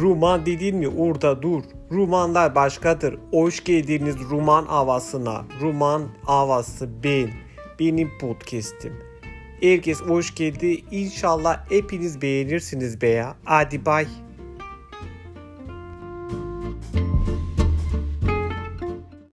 Ruman dedin mi orada dur. Rumanlar başkadır. Hoş geldiniz Ruman havasına. Ruman havası ben. Benim podcast'im. Herkes hoş geldi. İnşallah hepiniz beğenirsiniz be ya. Hadi bay.